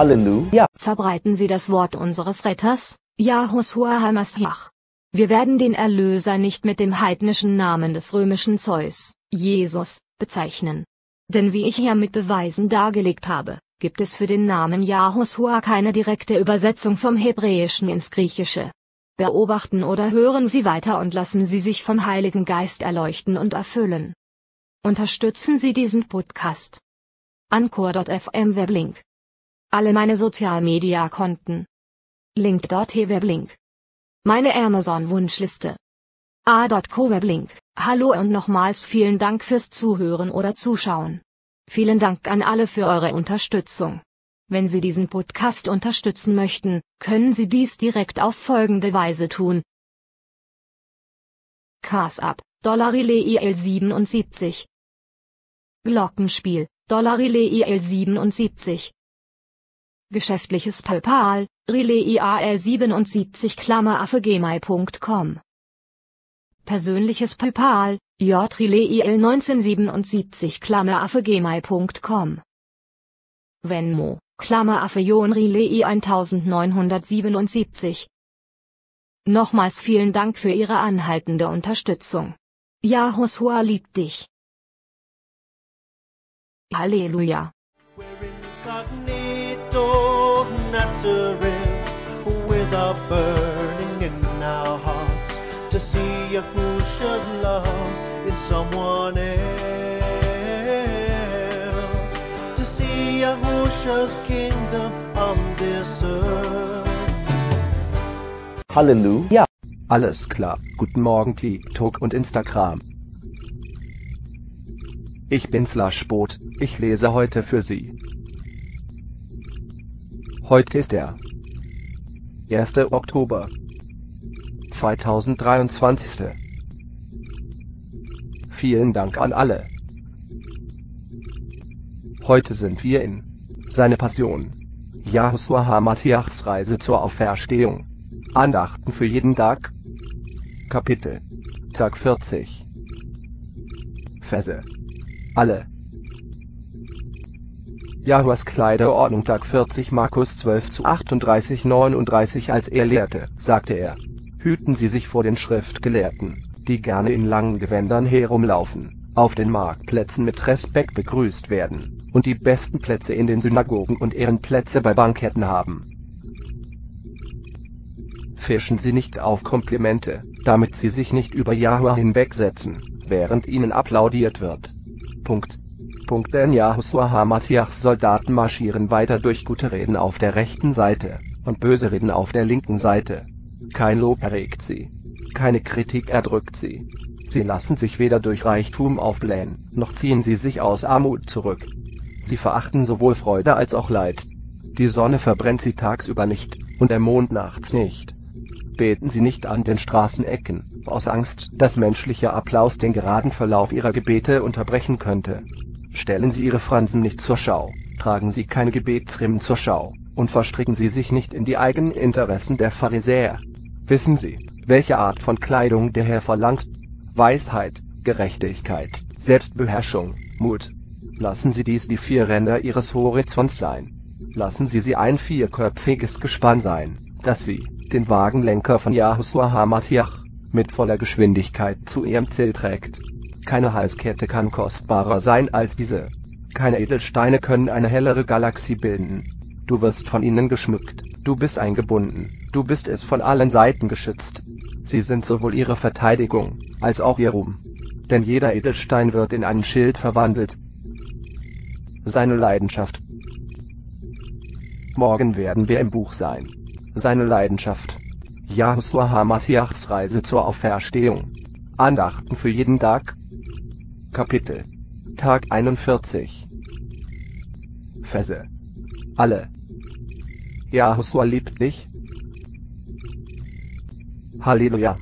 Halleluja. Verbreiten Sie das Wort unseres Retters, Yahushua HaMashiach. Wir werden den Erlöser nicht mit dem heidnischen Namen des römischen Zeus, Jesus, bezeichnen. Denn wie ich hier mit Beweisen dargelegt habe, gibt es für den Namen Yahushua keine direkte Übersetzung vom Hebräischen ins Griechische. Beobachten oder hören Sie weiter und lassen Sie sich vom Heiligen Geist erleuchten und erfüllen. Unterstützen Sie diesen Podcast. Anchor.fm Weblink. Alle meine Sozialmedia-Konten. Link.tv Weblink. Meine Amazon-Wunschliste. A.co Weblink. Hallo und nochmals vielen Dank fürs Zuhören oder Zuschauen. Vielen Dank an alle für eure Unterstützung. Wenn Sie diesen Podcast unterstützen möchten, können Sie dies direkt auf folgende Weise tun. Cars Up, Dollar IL 77. Glockenspiel, Dollar IL 77. Geschäftliches PayPal, Relais IAL 77 Klammeraffe gmail.com. Persönliches PayPal, J Relais IL 1977 Klammeraffe gmail.com. Venmo, Klammeraffe Jon Relais 1977. Nochmals vielen Dank für Ihre anhaltende Unterstützung. Yahushua liebt dich. Halleluja. Incognito Nazareth with a burning in our hearts to see Yahushua's love in someone else, to see Yahushua's kingdom on this earth. Halleluja. Alles klar. Guten Morgen TikTok und Instagram. Ich bin Slash Boot. Ich lese heute für Sie. Heute ist der 1. Oktober 2023. Vielen Dank an alle. Heute sind wir in seine Passion. Yahushua HaMashiachs Reise zur Auferstehung. Andachten für jeden Tag. Kapitel. Tag 40. Verse. Alle. Jahuas Kleiderordnung Tag 40 Markus 12 zu 38 39 Als er lehrte, sagte er, hüten Sie sich vor den Schriftgelehrten, die gerne in langen Gewändern herumlaufen, auf den Marktplätzen mit Respekt begrüßt werden, und die besten Plätze in den Synagogen und Ehrenplätze bei Banketten haben. Fischen Sie nicht auf Komplimente, damit Sie sich nicht über Jahua hinwegsetzen, während Ihnen applaudiert wird. Punkt. Yahushua HaMashiachs Soldaten marschieren weiter durch gute Reden auf der rechten Seite und böse Reden auf der linken Seite. Kein Lob erregt sie. Keine Kritik erdrückt sie. Sie lassen sich weder durch Reichtum aufblähen, noch ziehen sie sich aus Armut zurück. Sie verachten sowohl Freude als auch Leid. Die Sonne verbrennt sie tagsüber nicht, und der Mond nachts nicht. Beten Sie nicht an den Straßenecken, aus Angst, dass menschlicher Applaus den geraden Verlauf Ihrer Gebete unterbrechen könnte. Stellen Sie Ihre Fransen nicht zur Schau, tragen Sie keine Gebetsriemen zur Schau, und verstricken Sie sich nicht in die eigenen Interessen der Pharisäer. Wissen Sie, welche Art von Kleidung der Herr verlangt? Weisheit, Gerechtigkeit, Selbstbeherrschung, Mut. Lassen Sie dies die vier Ränder Ihres Horizonts sein. Lassen Sie sie ein vierköpfiges Gespann sein, das Sie, den Wagenlenker von Yahushua HaMashiach, mit voller Geschwindigkeit zu Ihrem Ziel trägt. Keine Halskette kann kostbarer sein als diese. Keine Edelsteine können eine hellere Galaxie bilden. Du wirst von ihnen geschmückt, du bist eingebunden, du bist es von allen Seiten geschützt. Sie sind sowohl ihre Verteidigung, als auch ihr Ruhm. Denn jeder Edelstein wird in einen Schild verwandelt. Seine Leidenschaft. Morgen werden wir im Buch sein. Seine Leidenschaft. Yahushua HaMashiachs Reise zur Auferstehung. Andachten für jeden Tag. Kapitel. Tag 41. Verse. Alle. Yahushua liebt dich. Halleluja.